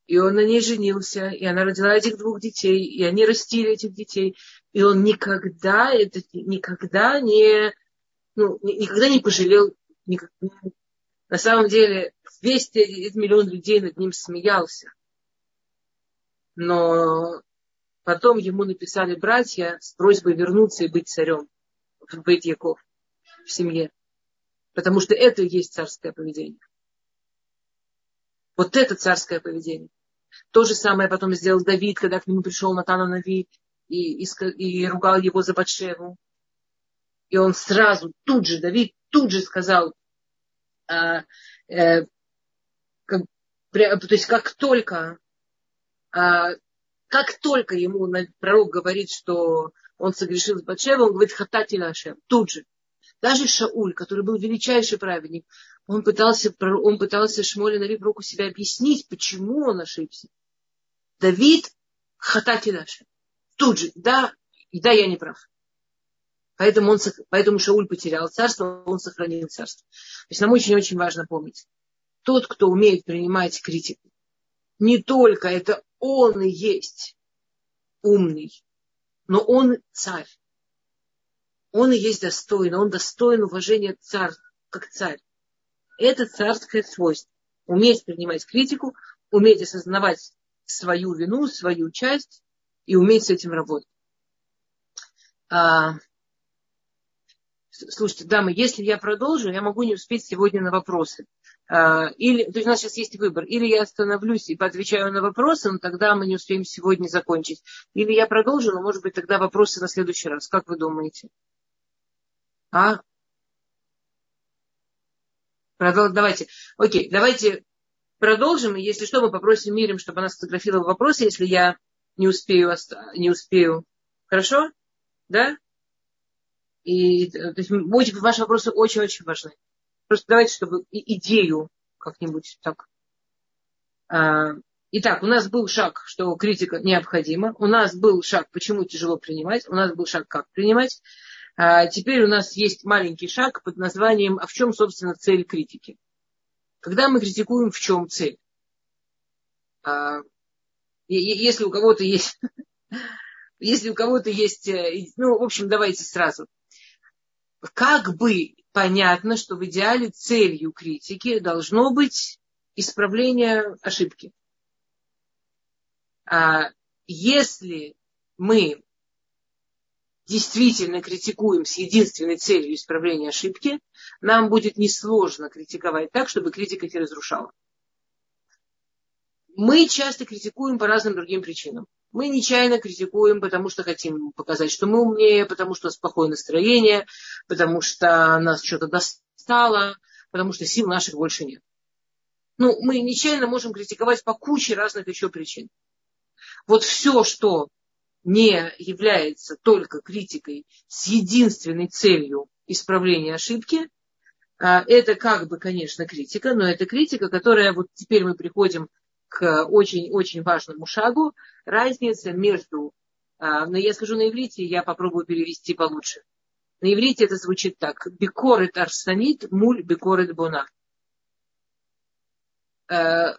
A: и он на ней женился, и она родила этих двух детей, и они растили этих детей. И он никогда, это, никогда не, ну, никогда не пожалел. Никогда, на самом деле, весь этот миллион людей над ним смеялся. Но Потом ему написали братья с просьбой вернуться и быть царем в Бейт в семье. Потому что это и есть царское поведение. Вот это царское поведение. То же самое потом сделал Давид, когда к нему пришел Натана Нави и, и, и ругал его за Батшеву. И он сразу, тут же, Давид тут же сказал, а, э, то есть как только а, как только ему пророк говорит, что он согрешил с Батшева, он говорит хатати нашем, тут же. Даже Шауль, который был величайший праведник, он пытался, он пытался Шмоля Нави пророку себя объяснить, почему он ошибся. Давид хатати нашем. Тут же, да, да, я не прав. Поэтому, он, поэтому Шауль потерял царство, он сохранил царство. То есть нам очень-очень важно помнить. Тот, кто умеет принимать критику, не только это он и есть умный, но он царь. Он и есть достойный, он достоин уважения царь, как царь. Это царское свойство. Уметь принимать критику, уметь осознавать свою вину, свою часть и уметь с этим работать. Слушайте, дамы, если я продолжу, я могу не успеть сегодня на вопросы. А, или, то есть у нас сейчас есть выбор. Или я остановлюсь и поотвечаю на вопросы, но тогда мы не успеем сегодня закончить. Или я продолжу, но, может быть, тогда вопросы на следующий раз. Как вы думаете? А? Продол... Давайте. Окей, давайте продолжим. И если что, мы попросим Мирим, чтобы она сфотографировала вопросы, если я не успею. Не успею. Хорошо? Да? И то есть, ваши вопросы очень-очень важны. Просто давайте, чтобы идею как-нибудь так. А, итак, у нас был шаг, что критика необходима. У нас был шаг, почему тяжело принимать. У нас был шаг, как принимать. А теперь у нас есть маленький шаг под названием «А в чем, собственно, цель критики?» Когда мы критикуем, в чем цель? А, если у кого-то есть... Если у кого-то есть... Э, ну, в общем, давайте сразу. Как бы понятно, что в идеале целью критики должно быть исправление ошибки. А если мы действительно критикуем с единственной целью исправления ошибки, нам будет несложно критиковать так, чтобы критика не разрушала. мы часто критикуем по разным другим причинам. Мы нечаянно критикуем, потому что хотим показать, что мы умнее, потому что у нас плохое настроение, потому что нас что-то достало, потому что сил наших больше нет. Ну, мы нечаянно можем критиковать по куче разных еще причин. Вот все, что не является только критикой с единственной целью исправления ошибки, а, это как бы, конечно, критика, но это критика, которая, вот теперь мы приходим к очень-очень важному шагу, разница между, а, но я скажу на иврите, я попробую перевести получше. На иврите это звучит так. Бикорет арстанит, муль бикорет бона. А,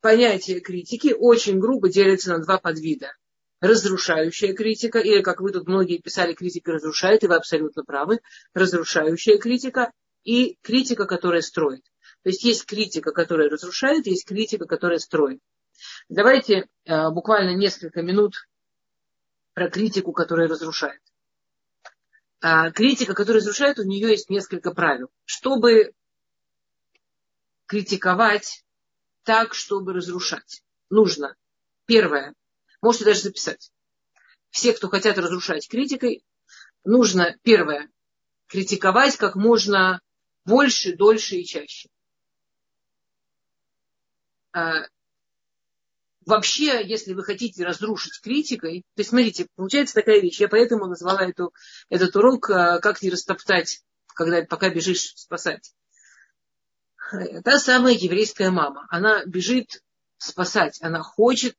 A: понятие критики очень грубо делится на два подвида. Разрушающая критика, или, как вы тут многие писали, критика разрушает, и вы абсолютно правы, разрушающая критика и критика, которая строит. То есть есть критика, которая разрушает, есть критика, которая строит. Давайте э, буквально несколько минут про критику, которая разрушает. А, критика, которая разрушает, у нее есть несколько правил. Чтобы критиковать так, чтобы разрушать, нужно, первое, можете даже записать, все, кто хотят разрушать критикой, нужно, первое, критиковать как можно больше, дольше и чаще. А, вообще, если вы хотите разрушить критикой, то есть, смотрите, получается такая вещь. Я поэтому назвала эту, этот урок а, «Как не растоптать, когда, пока бежишь спасать». Та самая еврейская мама, она бежит спасать, она хочет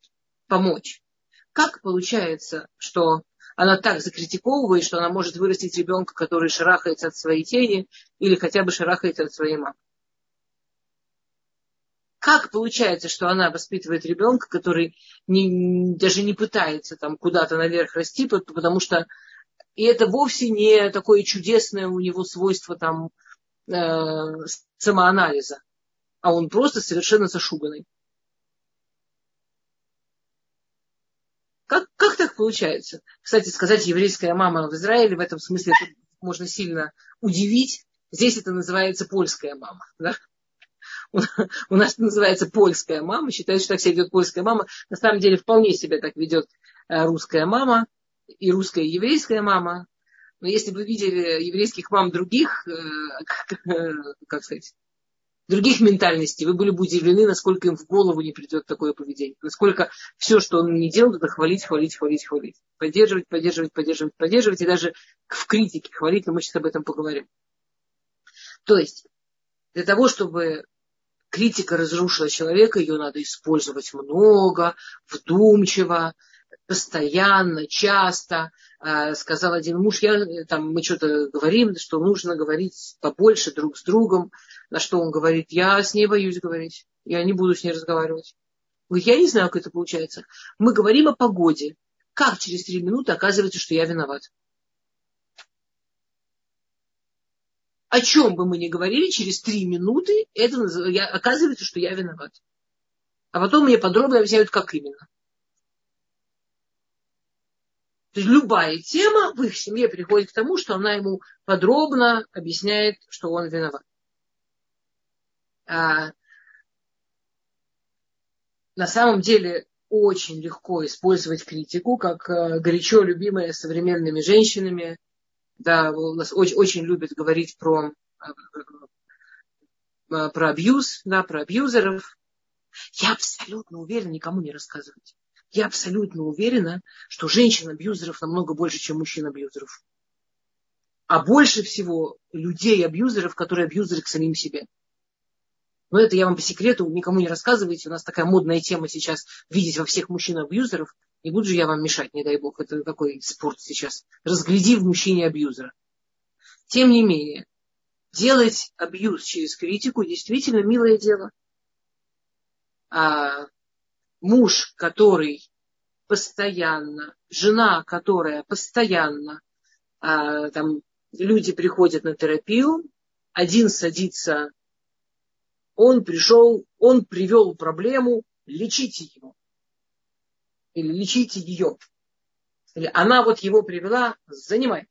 A: помочь. Как получается, что она так закритиковывает, что она может вырастить ребенка, который шарахается от своей тени или хотя бы шарахается от своей мамы? Как получается, что она воспитывает ребенка, который не, даже не пытается там куда-то наверх расти, потому что и это вовсе не такое чудесное у него свойство там э, самоанализа, а он просто совершенно зашуганный. Как, как так получается? Кстати, сказать еврейская мама в Израиле в этом смысле можно сильно удивить. Здесь это называется польская мама. Да? У нас называется польская мама, считают, что так себя ведет польская мама. На самом деле вполне себя так ведет э, русская мама и русская еврейская мама. Но если бы вы видели еврейских мам других, э, э, как сказать, других ментальностей, вы были бы удивлены, насколько им в голову не придет такое поведение. Насколько все, что он не делает, это хвалить, хвалить, хвалить, хвалить. Поддерживать, поддерживать, поддерживать, поддерживать. И даже в критике хвалить, но мы сейчас об этом поговорим. То есть, для того, чтобы критика разрушила человека, ее надо использовать много, вдумчиво, постоянно, часто. А, сказал один муж, я, там, мы что-то говорим, что нужно говорить побольше друг с другом. На что он говорит, я с ней боюсь говорить, я не буду с ней разговаривать. Я не знаю, как это получается. Мы говорим о погоде. Как через три минуты оказывается, что я виноват? О чем бы мы ни говорили, через три минуты это я, оказывается, что я виноват. А потом мне подробно объясняют, как именно. То есть любая тема в их семье приходит к тому, что она ему подробно объясняет, что он виноват. А, на самом деле очень легко использовать критику, как э, горячо любимая современными женщинами, да, у нас очень, очень любят говорить про, э, про абьюз, да, про абьюзеров. Я абсолютно уверена, никому не рассказывать. Я абсолютно уверена, что женщин-абьюзеров намного больше, чем мужчин-абьюзеров. А больше всего людей-абьюзеров, которые абьюзеры к самим себе. Но это я вам по секрету никому не рассказывайте. У нас такая модная тема сейчас видеть во всех мужчин-абьюзеров. Не буду же я вам мешать, не дай бог, это такой спорт сейчас. Разгляди в мужчине абьюзера. Тем не менее, делать абьюз через критику действительно милое дело. А муж, который постоянно, жена, которая постоянно, а, там люди приходят на терапию, один садится, он пришел, он привел проблему, лечите его или лечите ее. Или она вот его привела, занимайтесь.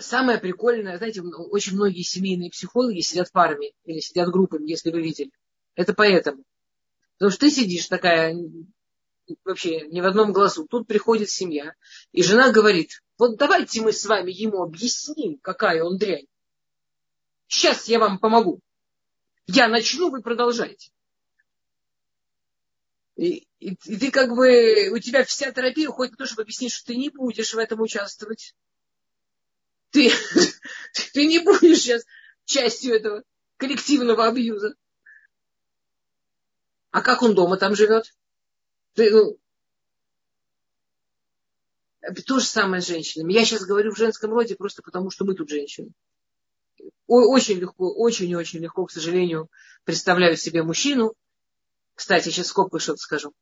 A: Самое прикольное, знаете, очень многие семейные психологи сидят парами или сидят группами, если вы видели. Это поэтому. Потому что ты сидишь такая, вообще не в одном глазу. Тут приходит семья, и жена говорит, вот давайте мы с вами ему объясним, какая он дрянь. Сейчас я вам помогу. Я начну, вы продолжайте. И, и, ты как бы, у тебя вся терапия уходит на то, чтобы объяснить, что ты не будешь в этом участвовать. Ты, ты не будешь сейчас частью этого коллективного абьюза. А как он дома там живет? Ты, ну, то же самое с женщинами. Я сейчас говорю в женском роде просто потому, что мы тут женщины. Очень легко, очень-очень легко, к сожалению, представляю себе мужчину. Кстати, сейчас скобкой что-то скажу.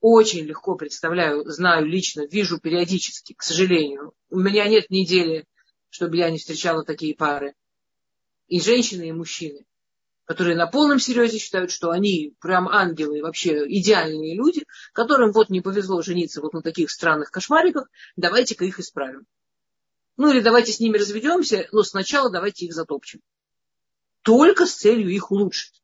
A: Очень легко представляю, знаю лично, вижу периодически, к сожалению. У меня нет недели, чтобы я не встречала такие пары. И женщины, и мужчины которые на полном серьезе считают, что они прям ангелы, вообще идеальные люди, которым вот не повезло жениться вот на таких странных кошмариках, давайте-ка их исправим. Ну или давайте с ними разведемся, но сначала давайте их затопчем. Только с целью их улучшить.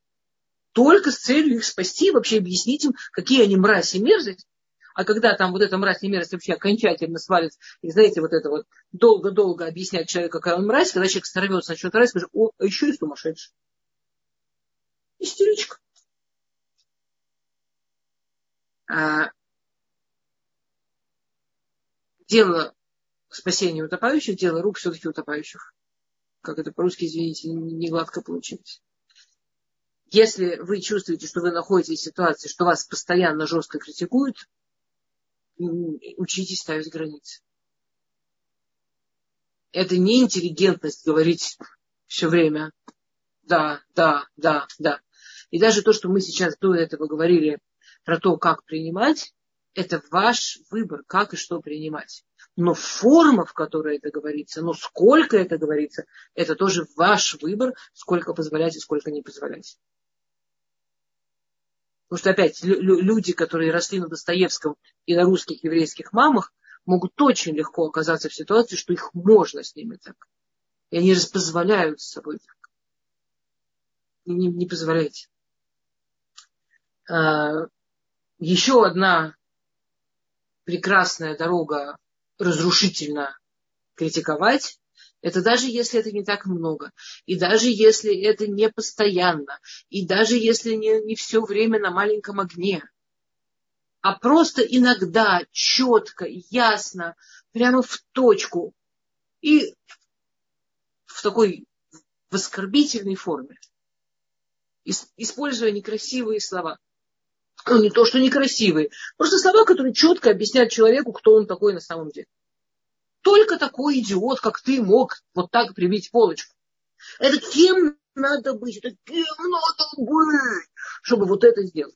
A: Только с целью их спасти, вообще объяснить им, какие они мрази и мерзость. А когда там вот эта мразь и мерзость вообще окончательно свалится, и знаете, вот это вот долго-долго объяснять человеку, какая он мразь, когда человек сорвется, начнет мразь, скажет, о, а еще и сумасшедший истеричка. А дело спасения утопающих, дело рук все-таки утопающих. Как это по-русски, извините, не гладко получилось. Если вы чувствуете, что вы находитесь в ситуации, что вас постоянно жестко критикуют, учитесь ставить границы. Это не интеллигентность говорить все время да, да, да, да. И даже то, что мы сейчас до этого говорили про то, как принимать, это ваш выбор, как и что принимать. Но форма, в которой это говорится, но сколько это говорится, это тоже ваш выбор, сколько позволять и сколько не позволять. Потому что опять люди, которые росли на Достоевском и на русских еврейских мамах, могут очень легко оказаться в ситуации, что их можно с ними так. И они позволяют с собой так. Не, не позволяйте. А, еще одна прекрасная дорога разрушительно критиковать, это даже если это не так много, и даже если это не постоянно, и даже если не, не все время на маленьком огне, а просто иногда четко, ясно, прямо в точку и в такой в оскорбительной форме, используя некрасивые слова не то, что некрасивые, просто слова, которые четко объясняют человеку, кто он такой на самом деле. Только такой идиот, как ты, мог вот так прибить полочку. Это кем надо быть? Это кем надо быть, чтобы вот это сделать?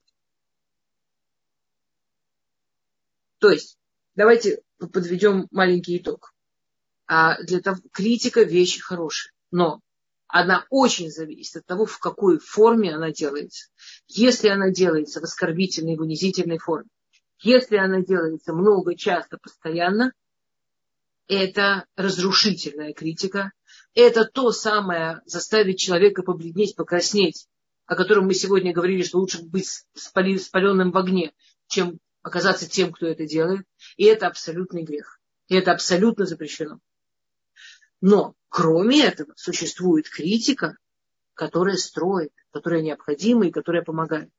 A: То есть, давайте подведем маленький итог. А для того, критика вещь хорошая, но она очень зависит от того, в какой форме она делается. Если она делается в оскорбительной, в унизительной форме, если она делается много, часто, постоянно, это разрушительная критика. Это то самое заставить человека побледнеть, покраснеть, о котором мы сегодня говорили, что лучше быть спаленным в огне, чем оказаться тем, кто это делает. И это абсолютный грех. И это абсолютно запрещено. Но кроме этого существует критика, которая строит, которая необходима и которая помогает.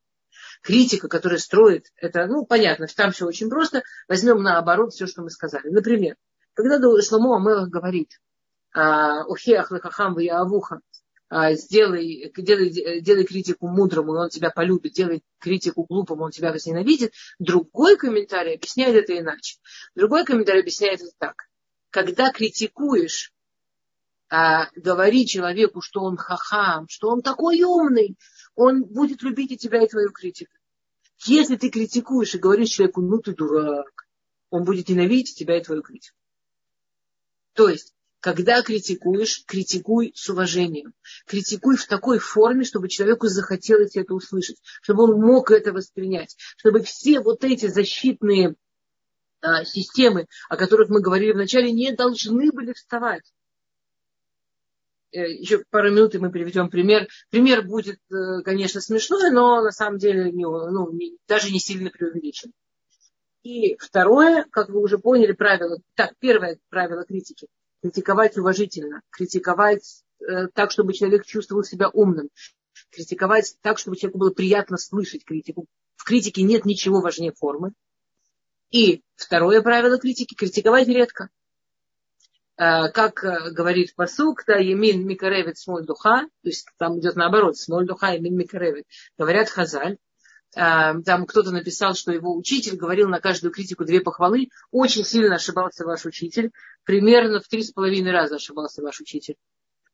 A: Критика, которая строит, это, ну, понятно, там все очень просто. Возьмем наоборот все, что мы сказали. Например, когда Шломо Амелах говорит, Ухеах лехахам авуха, сделай, делай, делай критику мудрому, он тебя полюбит, делай критику глупому, он тебя возненавидит. Другой комментарий объясняет это иначе. Другой комментарий объясняет это так. Когда критикуешь а, говори человеку, что он хахам, что он такой умный, он будет любить и тебя, и твою критику. Если ты критикуешь и говоришь человеку, ну ты дурак, он будет ненавидеть тебя и твою критику. То есть, когда критикуешь, критикуй с уважением. Критикуй в такой форме, чтобы человеку захотелось это услышать, чтобы он мог это воспринять, чтобы все вот эти защитные а, системы, о которых мы говорили вначале, не должны были вставать. Э, еще пару минут, и мы приведем пример. Пример будет, э, конечно, смешной, но на самом деле не, ну, не, даже не сильно преувеличен. И второе, как вы уже поняли, правило. Так, первое правило критики. Критиковать уважительно. Критиковать э, так, чтобы человек чувствовал себя умным. Критиковать так, чтобы человеку было приятно слышать критику. В критике нет ничего важнее формы. И второе правило критики – критиковать редко. Э, как э, говорит посук, да, Емин Микаревит Смоль Духа, то есть там идет наоборот, Смоль Духа, Емин Микаревит, говорят Хазаль, э, там кто-то написал, что его учитель говорил на каждую критику две похвалы. Очень сильно ошибался ваш учитель. Примерно в три с половиной раза ошибался ваш учитель.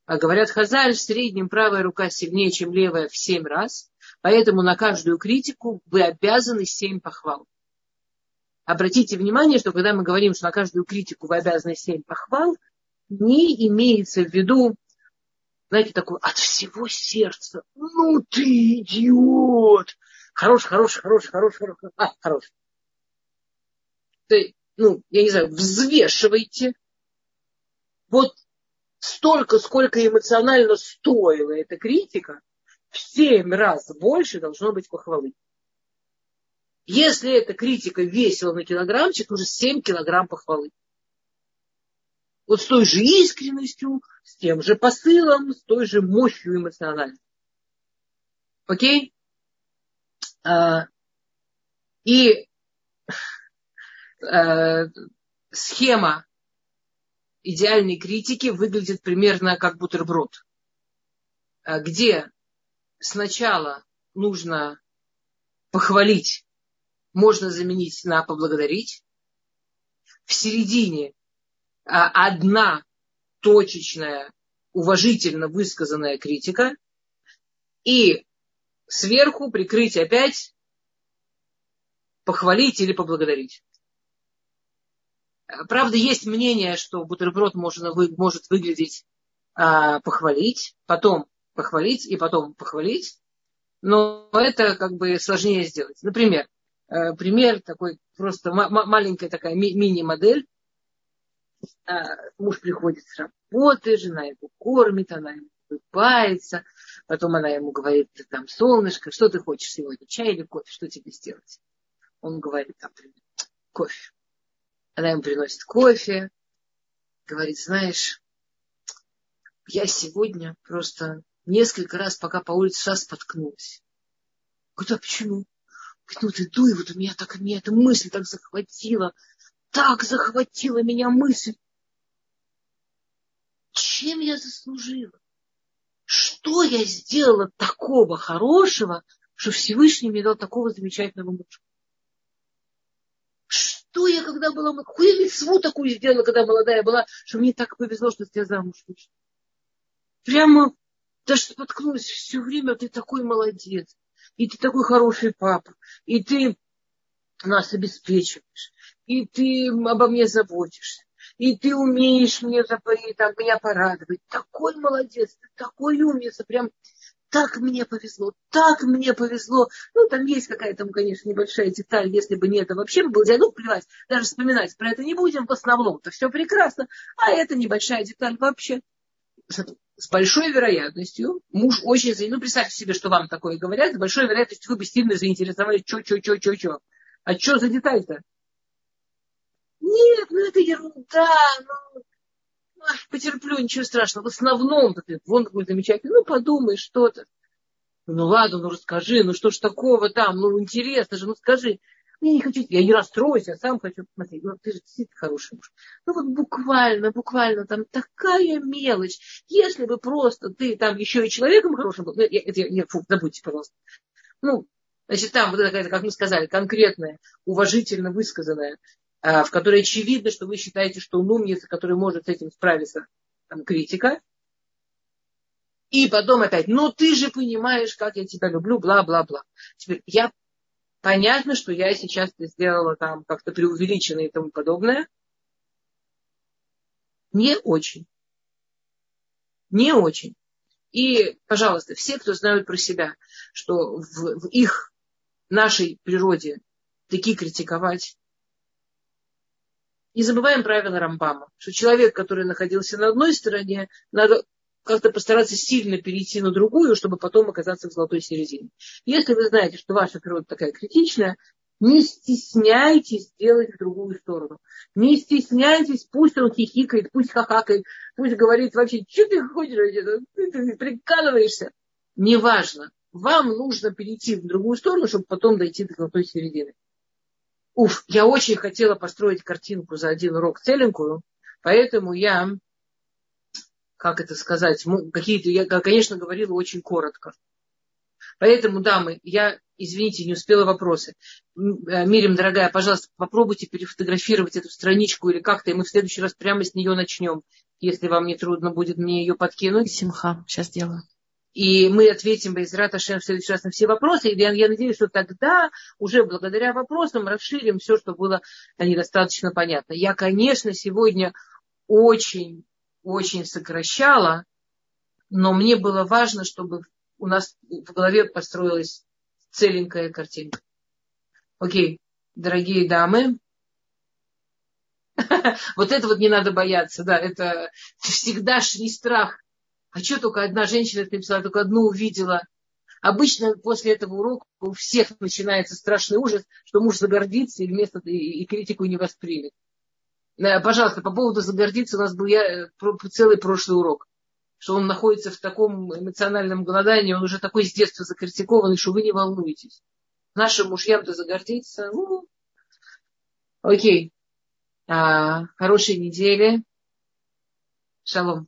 A: А говорят, Хазаль в среднем правая рука сильнее, чем левая в семь раз. Поэтому на каждую критику вы обязаны семь похвал. Обратите внимание, что когда мы говорим, что на каждую критику вы обязаны семь похвал, не имеется в виду, знаете, такой от всего сердца. Ну ты идиот! Хороший, хороший, хороший, хороший, хороший. А, хороший. Ты, ну, я не знаю, взвешивайте. Вот столько, сколько эмоционально стоила эта критика, в семь раз больше должно быть похвалы. Если эта критика весила на килограммчик, уже 7 килограмм похвалы. Вот с той же искренностью, с тем же посылом, с той же мощью эмоциональной. Окей? А, и а, схема идеальной критики выглядит примерно как бутерброд, а, где сначала нужно похвалить можно заменить на поблагодарить. В середине а, одна точечная, уважительно высказанная критика. И сверху прикрыть опять похвалить или поблагодарить. Правда, есть мнение, что бутерброд можно, может выглядеть а, похвалить, потом похвалить и потом похвалить. Но это как бы сложнее сделать. Например, пример такой, просто маленькая такая ми- мини-модель. А, муж приходит с работы, жена его кормит, она ему улыбается, потом она ему говорит, ты там, солнышко, что ты хочешь сегодня, чай или кофе, что тебе сделать? Он говорит, там, кофе. Она ему приносит кофе, говорит, знаешь, я сегодня просто несколько раз, пока по улице шла, споткнулась. Говорит, а почему? Вот иду, и вот у меня так, меня эта мысль так захватила, так захватила меня мысль. Чем я заслужила? Что я сделала такого хорошего, что Всевышний мне дал такого замечательного мужа? Что я когда была, какую такую сделала, когда молодая была, что мне так повезло, что я замуж вышла. Прямо даже споткнулась все время, ты такой молодец и ты такой хороший папа, и ты нас обеспечиваешь, и ты обо мне заботишься, и ты умеешь мне запоить, там, меня порадовать. Такой молодец, ты такой умница, прям так мне повезло, так мне повезло. Ну, там есть какая-то, конечно, небольшая деталь, если бы не это, вообще бы было, ну, плевать, даже вспоминать про это не будем, в основном. Это все прекрасно, а это небольшая деталь вообще с большой вероятностью муж очень... Ну, представьте себе, что вам такое говорят, с большой вероятностью вы бы сильно заинтересовались, что, что, что, что, что. А что за деталь-то? Нет, ну это ерунда, ну, ах, потерплю, ничего страшного. В основном, вон какой замечательный, ну подумай что-то. Ну ладно, ну расскажи, ну что ж такого там, ну интересно же, ну скажи. Я не хочу, я не расстроюсь, я сам хочу посмотреть. Ну, ты же действительно хороший муж. Ну, вот буквально, буквально там такая мелочь. Если бы просто ты там еще и человеком хорошим был, ну, это, не, фу, забудьте, пожалуйста. Ну, значит, там вот это, как мы сказали, конкретное, уважительно высказанное, а, в которой очевидно, что вы считаете, что он умница, который может с этим справиться, там, критика. И потом опять, ну ты же понимаешь, как я тебя люблю, бла-бла-бла. Теперь я Понятно, что я сейчас сделала там как-то преувеличено и тому подобное. Не очень. Не очень. И, пожалуйста, все, кто знают про себя, что в, в их, нашей природе такие критиковать, не забываем правила Рамбама, что человек, который находился на одной стороне, надо как-то постараться сильно перейти на другую, чтобы потом оказаться в золотой середине. Если вы знаете, что ваша природа такая критичная, не стесняйтесь делать в другую сторону. Не стесняйтесь, пусть он хихикает, пусть хахакает, пусть говорит вообще, что ты хочешь, ты, прикалываешься. Неважно. Вам нужно перейти в другую сторону, чтобы потом дойти до золотой середины. Уф, я очень хотела построить картинку за один урок целенькую, поэтому я, как это сказать, какие-то, я, конечно, говорила очень коротко. Поэтому, дамы, я, извините, не успела вопросы. Э, Мирим, дорогая, пожалуйста, попробуйте перефотографировать эту страничку или как-то, и мы в следующий раз прямо с нее начнем, если вам не трудно будет мне ее подкинуть.
C: Симха, сейчас делаю.
A: И мы ответим Байзрат Ашем в следующий раз на все вопросы. И я, я надеюсь, что тогда уже благодаря вопросам расширим все, что было недостаточно понятно. Я, конечно, сегодня очень, очень сокращала, но мне было важно, чтобы у нас в голове построилась целенькая картинка. Окей, дорогие дамы, вот это вот не надо бояться, да, это всегдашний страх а что только одна женщина это написала, только одну увидела. Обычно после этого урока у всех начинается страшный ужас, что муж загордится и вместо и, и критику не воспримет. Э, пожалуйста, по поводу загордиться у нас был я, э, целый прошлый урок. Что он находится в таком эмоциональном голодании, он уже такой с детства закритикованный, что вы не волнуетесь. Нашим мужьям-то загордиться. Ну, окей. А, хорошей недели. Шалом.